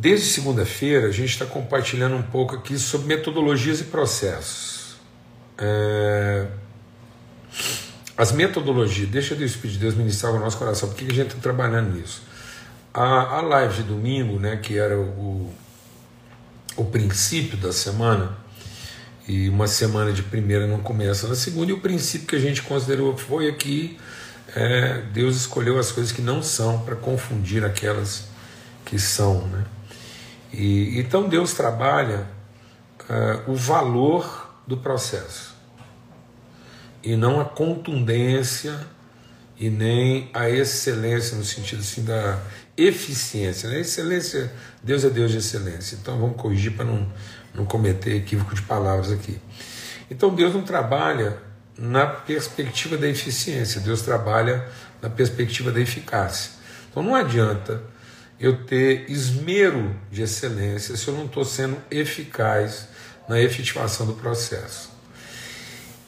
Desde segunda-feira a gente está compartilhando um pouco aqui sobre metodologias e processos. É... As metodologias, deixa Deus pedir Deus ministrar o nosso coração, por que a gente está trabalhando nisso? A, a live de domingo, né, que era o, o princípio da semana, e uma semana de primeira não começa na segunda, e o princípio que a gente considerou foi aqui: é, Deus escolheu as coisas que não são para confundir aquelas que são. Né? E, então Deus trabalha uh, o valor do processo e não a contundência e nem a excelência no sentido assim da eficiência. Né? Excelência, Deus é Deus de excelência. Então vamos corrigir para não, não cometer equívoco de palavras aqui. Então Deus não trabalha na perspectiva da eficiência, Deus trabalha na perspectiva da eficácia. Então não adianta eu ter esmero de excelência se eu não estou sendo eficaz na efetivação do processo.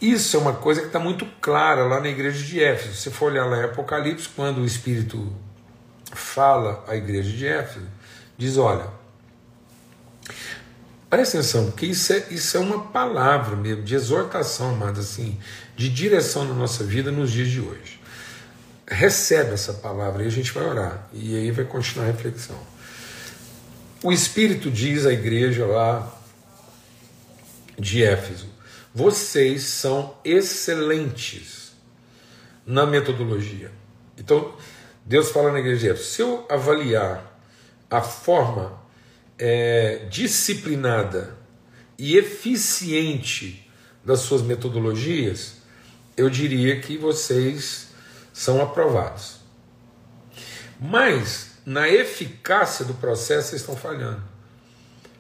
Isso é uma coisa que está muito clara lá na igreja de Éfeso. Se for olhar lá em Apocalipse, quando o Espírito fala à igreja de Éfeso, diz: olha, presta atenção, porque isso é, isso é uma palavra mesmo, de exortação, amado, assim, de direção na nossa vida nos dias de hoje recebe essa palavra e a gente vai orar. E aí vai continuar a reflexão. O Espírito diz à igreja lá de Éfeso: vocês são excelentes na metodologia. Então, Deus fala na igreja se eu avaliar a forma é, disciplinada e eficiente das suas metodologias, eu diria que vocês são aprovados. Mas na eficácia do processo vocês estão falhando,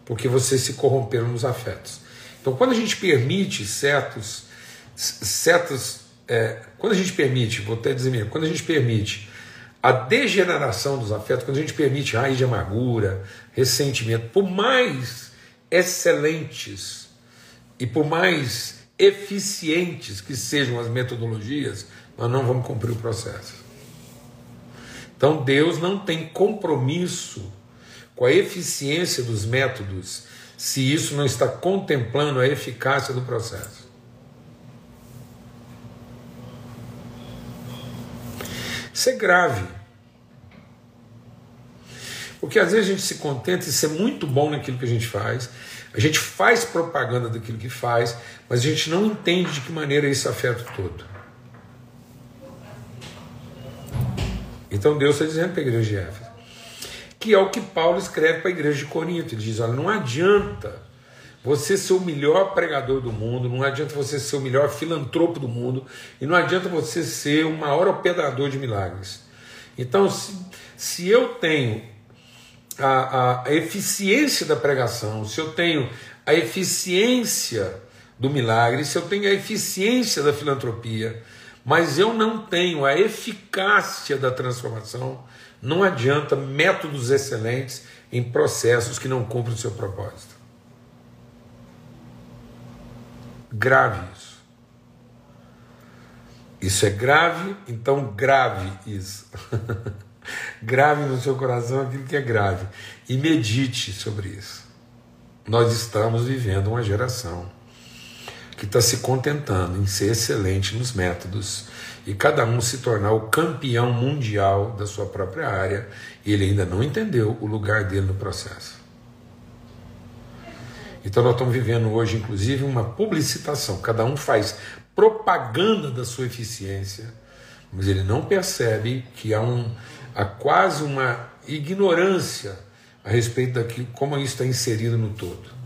porque vocês se corromperam nos afetos. Então, quando a gente permite certos, certos, é, quando a gente permite, vou até dizer mesmo, quando a gente permite a degeneração dos afetos, quando a gente permite raiz de amargura, ressentimento, por mais excelentes e por mais eficientes que sejam as metodologias, nós não vamos cumprir o processo. Então Deus não tem compromisso com a eficiência dos métodos se isso não está contemplando a eficácia do processo. Isso é grave. Porque às vezes a gente se contenta em ser muito bom naquilo que a gente faz, a gente faz propaganda daquilo que faz, mas a gente não entende de que maneira isso afeta o todo. Então Deus está dizendo para a igreja de Éfeso, que é o que Paulo escreve para a igreja de Corinto. Ele diz: olha, não adianta você ser o melhor pregador do mundo, não adianta você ser o melhor filantropo do mundo, e não adianta você ser o maior operador de milagres. Então, se, se eu tenho a, a, a eficiência da pregação, se eu tenho a eficiência do milagre, se eu tenho a eficiência da filantropia, mas eu não tenho a eficácia da transformação, não adianta métodos excelentes em processos que não cumprem o seu propósito. Grave isso. Isso é grave, então grave isso. grave no seu coração aquilo que é grave e medite sobre isso. Nós estamos vivendo uma geração que está se contentando em ser excelente nos métodos e cada um se tornar o campeão mundial da sua própria área, ele ainda não entendeu o lugar dele no processo. Então nós estamos vivendo hoje, inclusive, uma publicitação. Cada um faz propaganda da sua eficiência, mas ele não percebe que há, um, há quase uma ignorância a respeito daquilo, como isso está inserido no todo.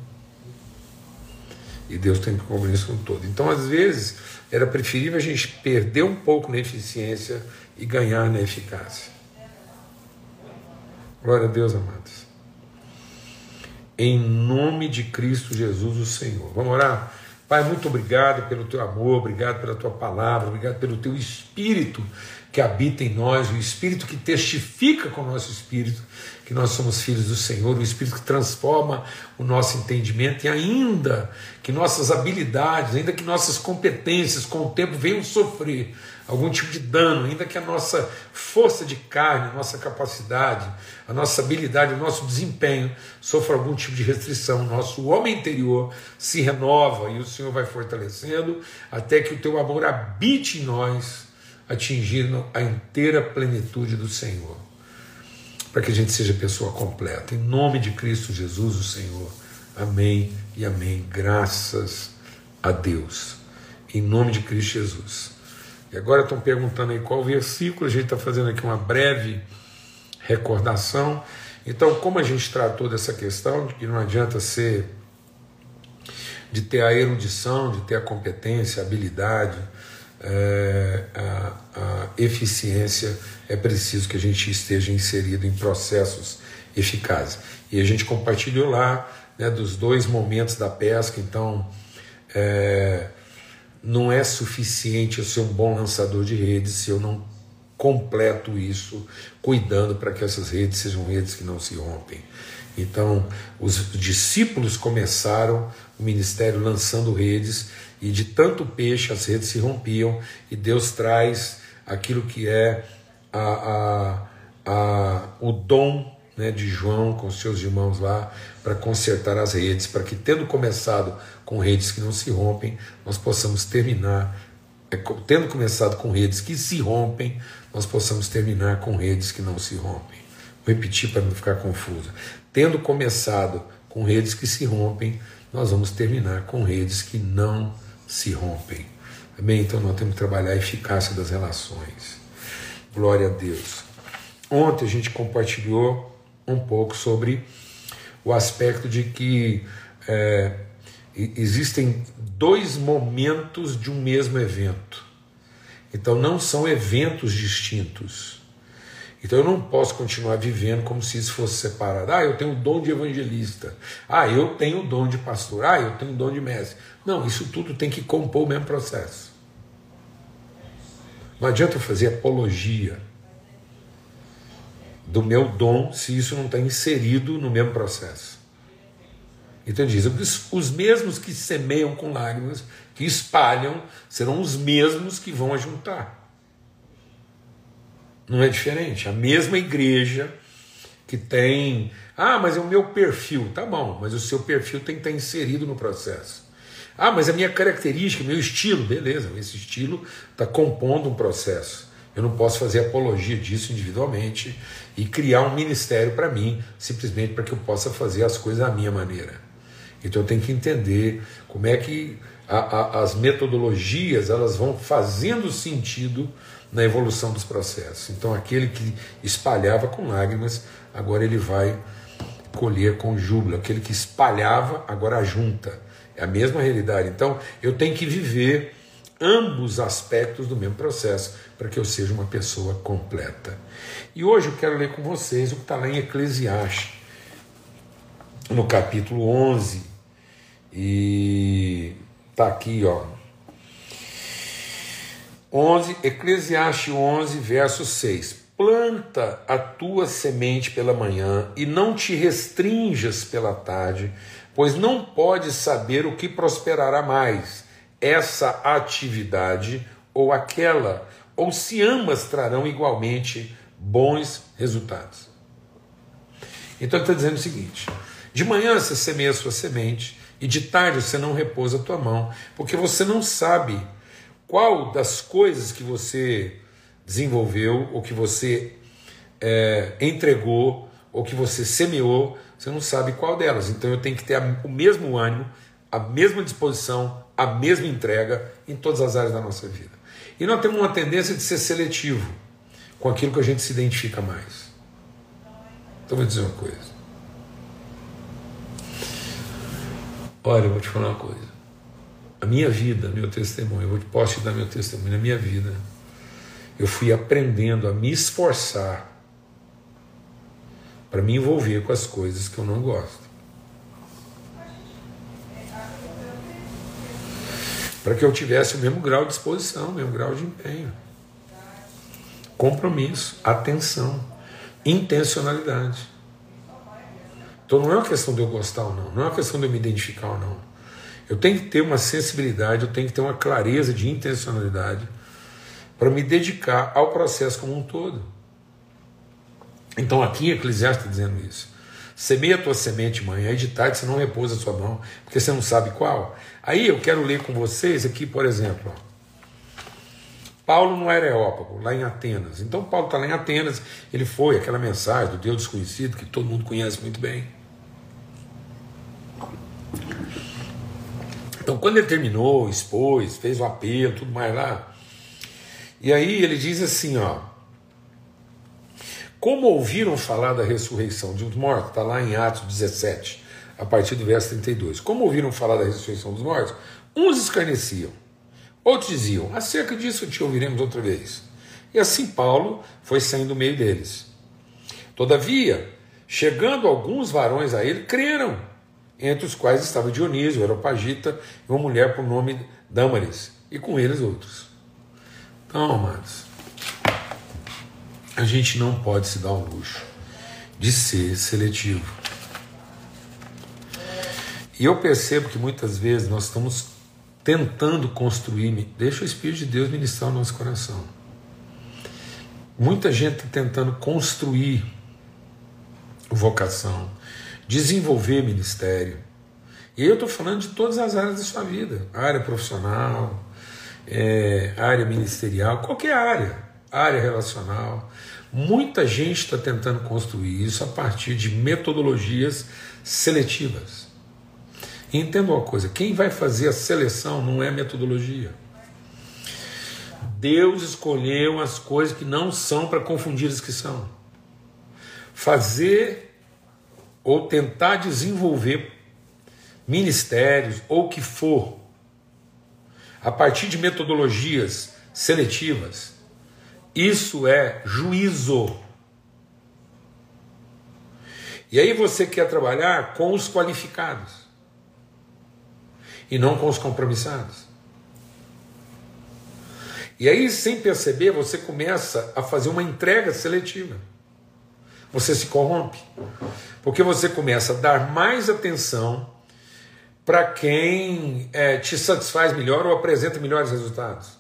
E Deus tem compromisso com todo. Então, às vezes, era preferível a gente perder um pouco na eficiência e ganhar na eficácia. Glória a Deus, amados. Em nome de Cristo Jesus, o Senhor. Vamos orar? Pai, muito obrigado pelo teu amor, obrigado pela tua palavra, obrigado pelo teu espírito que habita em nós, o Espírito que testifica com o nosso espírito que nós somos filhos do Senhor, o Espírito que transforma o nosso entendimento e ainda que nossas habilidades, ainda que nossas competências com o tempo venham sofrer algum tipo de dano, ainda que a nossa força de carne, a nossa capacidade, a nossa habilidade, o nosso desempenho sofra algum tipo de restrição, o nosso homem interior se renova e o Senhor vai fortalecendo até que o teu amor habite em nós, atingindo a inteira plenitude do Senhor. Para que a gente seja pessoa completa. Em nome de Cristo Jesus, o Senhor. Amém e amém. Graças a Deus. Em nome de Cristo Jesus. E agora estão perguntando aí qual versículo, a gente está fazendo aqui uma breve recordação. Então, como a gente tratou dessa questão, de que não adianta ser de ter a erudição, de ter a competência, a habilidade, é, a, a eficiência, é preciso que a gente esteja inserido em processos eficazes. E a gente compartilhou lá né, dos dois momentos da pesca, então. É, não é suficiente eu ser um bom lançador de redes se eu não completo isso, cuidando para que essas redes sejam redes que não se rompem. Então, os discípulos começaram o ministério lançando redes, e de tanto peixe as redes se rompiam, e Deus traz aquilo que é a, a, a, o dom né, de João com seus irmãos lá para consertar as redes, para que, tendo começado com redes que não se rompem, nós possamos terminar, é, tendo começado com redes que se rompem, nós possamos terminar com redes que não se rompem. Vou repetir para não ficar confuso. Tendo começado com redes que se rompem, nós vamos terminar com redes que não se rompem. Amém? Então nós temos que trabalhar a eficácia das relações. Glória a Deus. Ontem a gente compartilhou um pouco sobre o aspecto de que é, existem dois momentos de um mesmo evento. Então não são eventos distintos. Então eu não posso continuar vivendo como se isso fosse separado. Ah, eu tenho o dom de evangelista. Ah, eu tenho o dom de pastor. Ah, eu tenho o dom de mestre. Não, isso tudo tem que compor o mesmo processo. Não adianta eu fazer apologia do meu dom se isso não está inserido no mesmo processo. Então diz, os mesmos que semeiam com lágrimas, que espalham, serão os mesmos que vão ajuntar. Não é diferente. A mesma igreja que tem. Ah, mas é o meu perfil. Tá bom, mas o seu perfil tem que estar inserido no processo. Ah, mas a minha característica, meu estilo. Beleza, esse estilo está compondo um processo. Eu não posso fazer apologia disso individualmente e criar um ministério para mim, simplesmente para que eu possa fazer as coisas à minha maneira. Então eu tenho que entender como é que a, a, as metodologias elas vão fazendo sentido na evolução dos processos. Então aquele que espalhava com lágrimas, agora ele vai colher com júbilo. Aquele que espalhava, agora junta. É a mesma realidade. Então eu tenho que viver ambos aspectos do mesmo processo para que eu seja uma pessoa completa. E hoje eu quero ler com vocês o que está lá em Eclesiastes, no capítulo 11, e tá aqui, ó. 11, Eclesiastes 11, verso 6. Planta a tua semente pela manhã e não te restrinjas pela tarde, pois não podes saber o que prosperará mais, essa atividade ou aquela, ou se ambas trarão igualmente bons resultados. Então ele está dizendo o seguinte: de manhã você semeia a sua semente, e de tarde você não repousa a tua mão, porque você não sabe qual das coisas que você desenvolveu, ou que você é, entregou, ou que você semeou, você não sabe qual delas. Então eu tenho que ter o mesmo ânimo, a mesma disposição, a mesma entrega em todas as áreas da nossa vida. E nós temos uma tendência de ser seletivo com aquilo que a gente se identifica mais. Então vou dizer uma coisa. Olha, eu vou te falar uma coisa. A minha vida, meu testemunho, eu posso te dar meu testemunho. Na minha vida, eu fui aprendendo a me esforçar para me envolver com as coisas que eu não gosto. Para que eu tivesse o mesmo grau de exposição, o mesmo grau de empenho. Compromisso, atenção, intencionalidade. Então não é uma questão de eu gostar ou não, não é uma questão de eu me identificar ou não. Eu tenho que ter uma sensibilidade, eu tenho que ter uma clareza de intencionalidade para me dedicar ao processo como um todo. Então aqui Eclesiastes está dizendo isso. Semeia a tua semente, mãe, aí de tarde você não repousa a sua mão, porque você não sabe qual. Aí eu quero ler com vocês aqui, por exemplo, ó. Paulo no Areópago, lá em Atenas. Então Paulo está lá em Atenas, ele foi, aquela mensagem do Deus desconhecido, que todo mundo conhece muito bem. Então quando ele terminou, expôs, fez o apelo, tudo mais lá, e aí ele diz assim, ó, como ouviram falar da ressurreição dos mortos, está lá em Atos 17, a partir do verso 32. Como ouviram falar da ressurreição dos mortos, uns escarneciam, outros diziam: acerca disso te ouviremos outra vez. E assim Paulo foi saindo do meio deles. Todavia, chegando alguns varões a ele, creram, entre os quais estava Dionísio, Aeropagita e uma mulher por nome Dâmaris, e com eles outros. Então, amados, a gente não pode se dar o luxo de ser seletivo. E eu percebo que muitas vezes nós estamos tentando construir, deixa o Espírito de Deus ministrar o nosso coração. Muita gente está tentando construir vocação, desenvolver ministério. E eu estou falando de todas as áreas da sua vida: área profissional, é, área ministerial, qualquer área, área relacional. Muita gente está tentando construir isso a partir de metodologias seletivas. Entenda uma coisa: quem vai fazer a seleção não é metodologia. Deus escolheu as coisas que não são para confundir as que são. Fazer ou tentar desenvolver ministérios ou o que for a partir de metodologias seletivas isso é juízo. E aí você quer trabalhar com os qualificados e não com os compromissados. E aí, sem perceber, você começa a fazer uma entrega seletiva. Você se corrompe. Porque você começa a dar mais atenção para quem é, te satisfaz melhor ou apresenta melhores resultados.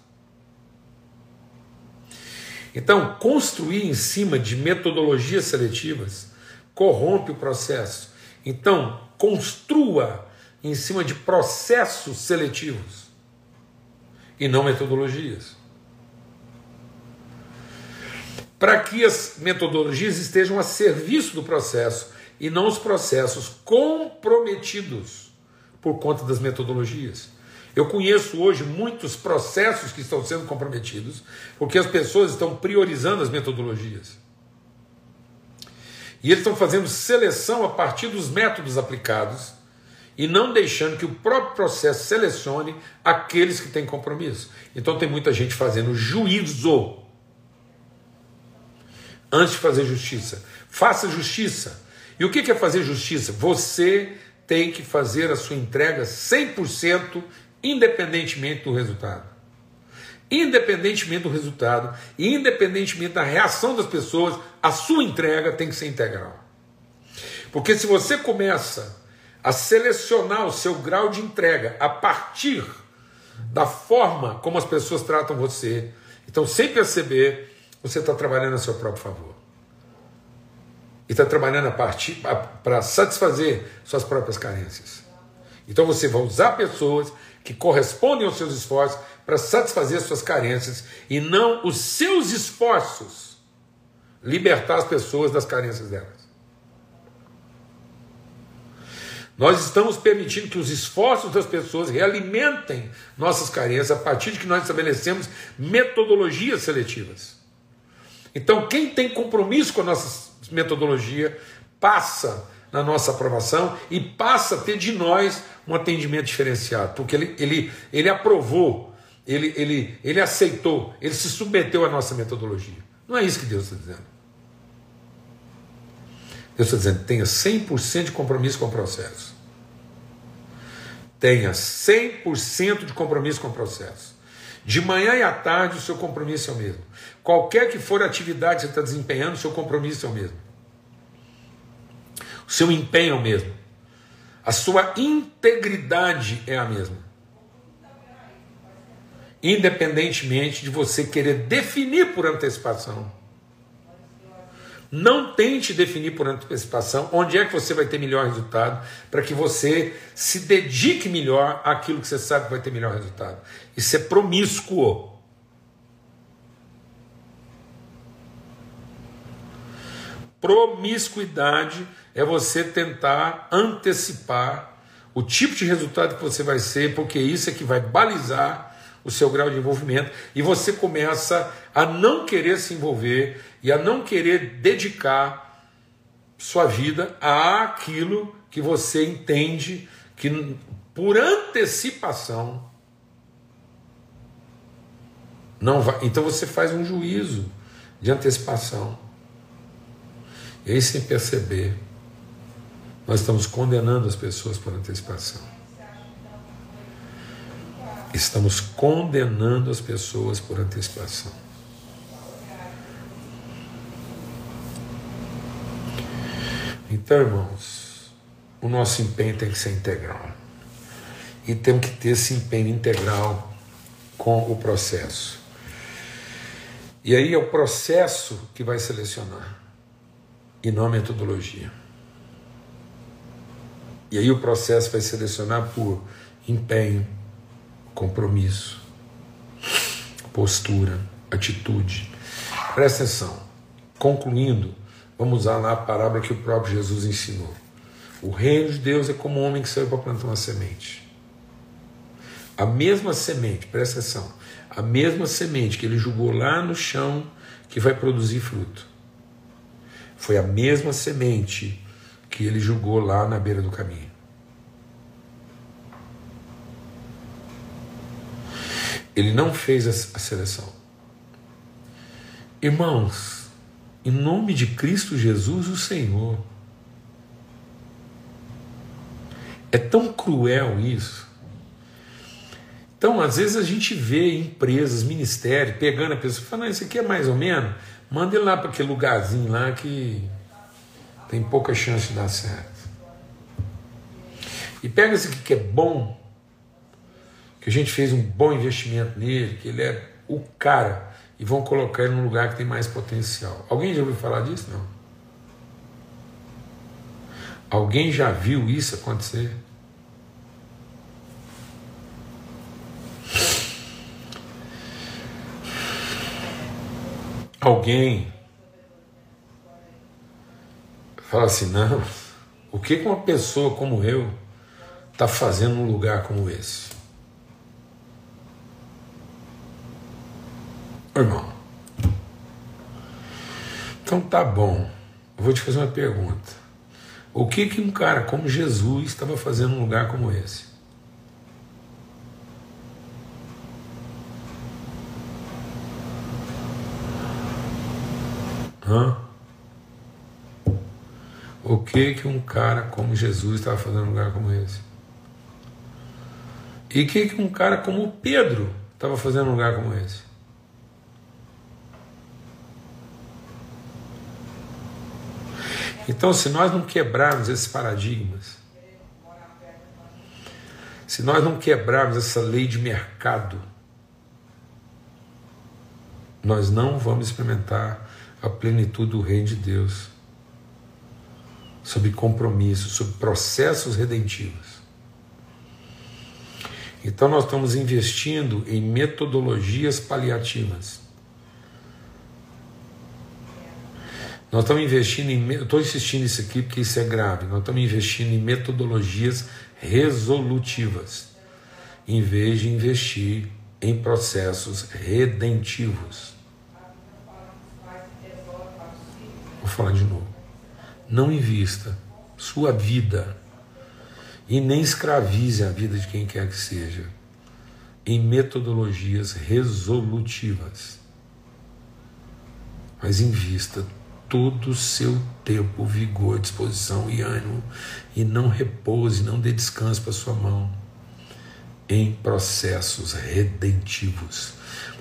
Então, construir em cima de metodologias seletivas corrompe o processo. Então, construa em cima de processos seletivos e não metodologias. Para que as metodologias estejam a serviço do processo e não os processos comprometidos por conta das metodologias. Eu conheço hoje muitos processos que estão sendo comprometidos porque as pessoas estão priorizando as metodologias. E eles estão fazendo seleção a partir dos métodos aplicados e não deixando que o próprio processo selecione aqueles que têm compromisso. Então tem muita gente fazendo juízo antes de fazer justiça. Faça justiça. E o que é fazer justiça? Você tem que fazer a sua entrega 100% independentemente do resultado. Independentemente do resultado, independentemente da reação das pessoas, a sua entrega tem que ser integral. Porque se você começa a selecionar o seu grau de entrega a partir da forma como as pessoas tratam você, então sem perceber, você está trabalhando a seu próprio favor. E está trabalhando a partir para satisfazer suas próprias carências. Então você vai usar pessoas que correspondem aos seus esforços para satisfazer as suas carências e não os seus esforços libertar as pessoas das carências delas. Nós estamos permitindo que os esforços das pessoas realimentem nossas carências a partir de que nós estabelecemos metodologias seletivas. Então, quem tem compromisso com a nossa metodologia passa na nossa aprovação e passa a ter de nós um atendimento diferenciado, porque ele, ele, ele aprovou, ele, ele, ele aceitou, ele se submeteu à nossa metodologia. Não é isso que Deus está dizendo. Deus está dizendo: tenha 100% de compromisso com o processo. Tenha 100% de compromisso com o processo. De manhã e à tarde o seu compromisso é o mesmo. Qualquer que for a atividade que você está desempenhando, o seu compromisso é o mesmo. O seu empenho é o mesmo. A sua integridade é a mesma. Independentemente de você querer definir por antecipação. Não tente definir por antecipação onde é que você vai ter melhor resultado, para que você se dedique melhor àquilo que você sabe que vai ter melhor resultado. Isso é promíscuo. Promiscuidade é você tentar antecipar o tipo de resultado que você vai ser, porque isso é que vai balizar o seu grau de envolvimento e você começa a não querer se envolver e a não querer dedicar sua vida àquilo que você entende que por antecipação não vai. Então você faz um juízo de antecipação. E sem perceber, nós estamos condenando as pessoas por antecipação. Estamos condenando as pessoas por antecipação. Então, irmãos, o nosso empenho tem que ser integral. E temos que ter esse empenho integral com o processo. E aí é o processo que vai selecionar e não a metodologia. E aí o processo vai selecionar por empenho, compromisso, postura, atitude. Presta atenção. Concluindo, vamos usar lá a parábola que o próprio Jesus ensinou. O reino de Deus é como um homem que saiu para plantar uma semente. A mesma semente, presta atenção, a mesma semente que ele jogou lá no chão que vai produzir fruto foi a mesma semente que ele jogou lá na beira do caminho. Ele não fez a seleção. Irmãos, em nome de Cristo Jesus, o Senhor. É tão cruel isso. Então, às vezes a gente vê empresas, ministérios, pegando a pessoa e falando, isso aqui é mais ou menos. Manda ele lá para aquele lugarzinho lá que tem pouca chance de dar certo. E pega esse aqui que é bom, que a gente fez um bom investimento nele, que ele é o cara, e vão colocar ele num lugar que tem mais potencial. Alguém já ouviu falar disso? Não. Alguém já viu isso acontecer? Alguém fala assim: não, o que uma pessoa como eu está fazendo num lugar como esse? Irmão, então tá bom, eu vou te fazer uma pergunta. O que, que um cara como Jesus estava fazendo num lugar como esse? Hã? O que que um cara como Jesus estava fazendo num lugar como esse? E o que que um cara como Pedro estava fazendo num lugar como esse? Então, se nós não quebrarmos esses paradigmas, se nós não quebrarmos essa lei de mercado, nós não vamos experimentar a plenitude do reino de Deus, sob compromisso, sob processos redentivos. Então nós estamos investindo em metodologias paliativas. Nós estamos investindo em. Estou insistindo nisso aqui porque isso é grave. Nós estamos investindo em metodologias resolutivas, em vez de investir em processos redentivos. Vou falar de novo. Não invista sua vida e nem escravize a vida de quem quer que seja em metodologias resolutivas. Mas invista todo o seu tempo, vigor, disposição e ânimo e não repouse, não dê descanso para sua mão em processos redentivos.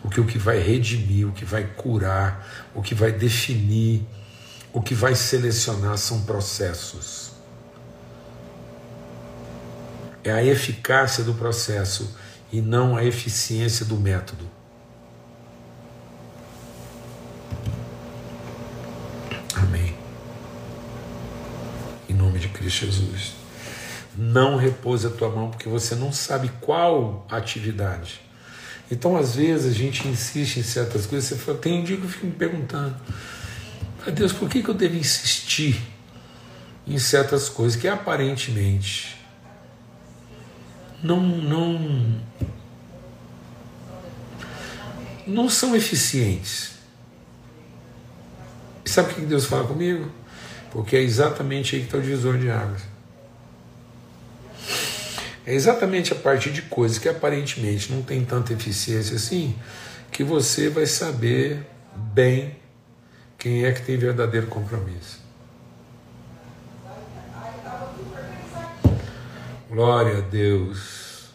Porque o que vai redimir, o que vai curar, o que vai definir, o que vai selecionar são processos. É a eficácia do processo e não a eficiência do método. Amém. Em nome de Cristo Jesus. Não repouse a tua mão, porque você não sabe qual atividade. Então, às vezes, a gente insiste em certas coisas. Você fala, tem um dia que eu fico me perguntando, Deus, por que, que eu devo insistir em certas coisas que aparentemente não, não, não são eficientes. E sabe o que Deus fala comigo? Porque é exatamente aí que está o divisor de águas. É exatamente a partir de coisas que aparentemente não tem tanta eficiência assim, que você vai saber bem quem é que tem verdadeiro compromisso. Glória a Deus.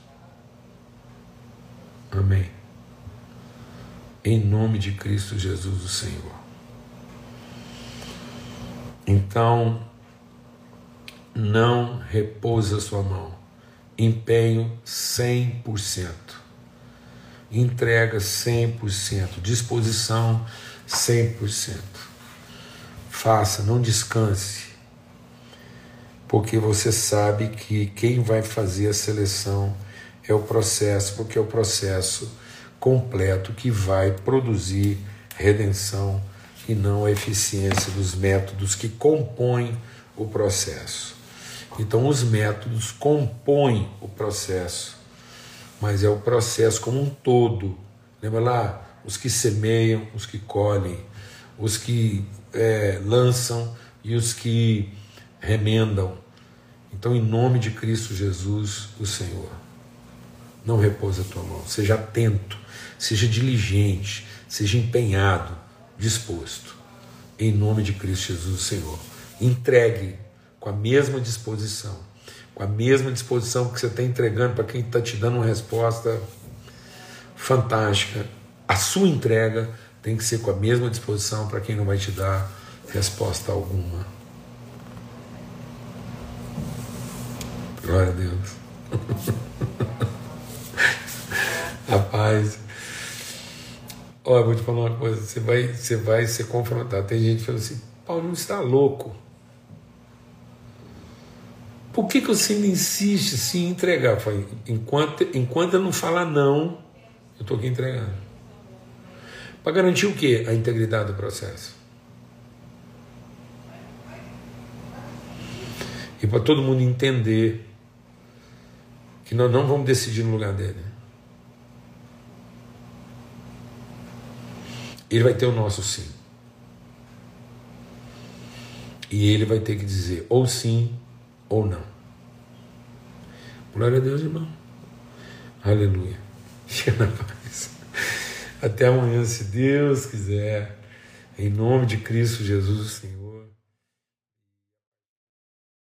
Amém. Em nome de Cristo Jesus, o Senhor. Então, não repousa sua mão. Empenho 100%. Entrega 100%. Disposição 100%. Faça, não descanse porque você sabe que quem vai fazer a seleção é o processo, porque é o processo completo que vai produzir redenção e não a eficiência dos métodos que compõem o processo. Então, os métodos compõem o processo, mas é o processo como um todo. Lembra lá? Os que semeiam, os que colhem, os que é, lançam e os que remendam. Então, em nome de Cristo Jesus, o Senhor, não repousa a tua mão. Seja atento, seja diligente, seja empenhado, disposto. Em nome de Cristo Jesus, o Senhor. Entregue com a mesma disposição, com a mesma disposição que você está entregando para quem está te dando uma resposta fantástica. A sua entrega tem que ser com a mesma disposição para quem não vai te dar resposta alguma. Glória a Deus. Rapaz, olha, vou te falar uma coisa, você vai, você vai ser confrontado. Tem gente que fala assim, você está louco. Por que, que você insiste em entregar? Falei, enquanto, enquanto eu não falar não, eu estou aqui entregando. Para garantir o quê? A integridade do processo. E para todo mundo entender que nós não vamos decidir no lugar dele. Ele vai ter o nosso sim. E ele vai ter que dizer ou sim ou não. Glória a Deus, irmão. Aleluia. Até amanhã, se Deus quiser. Em nome de Cristo Jesus, Senhor.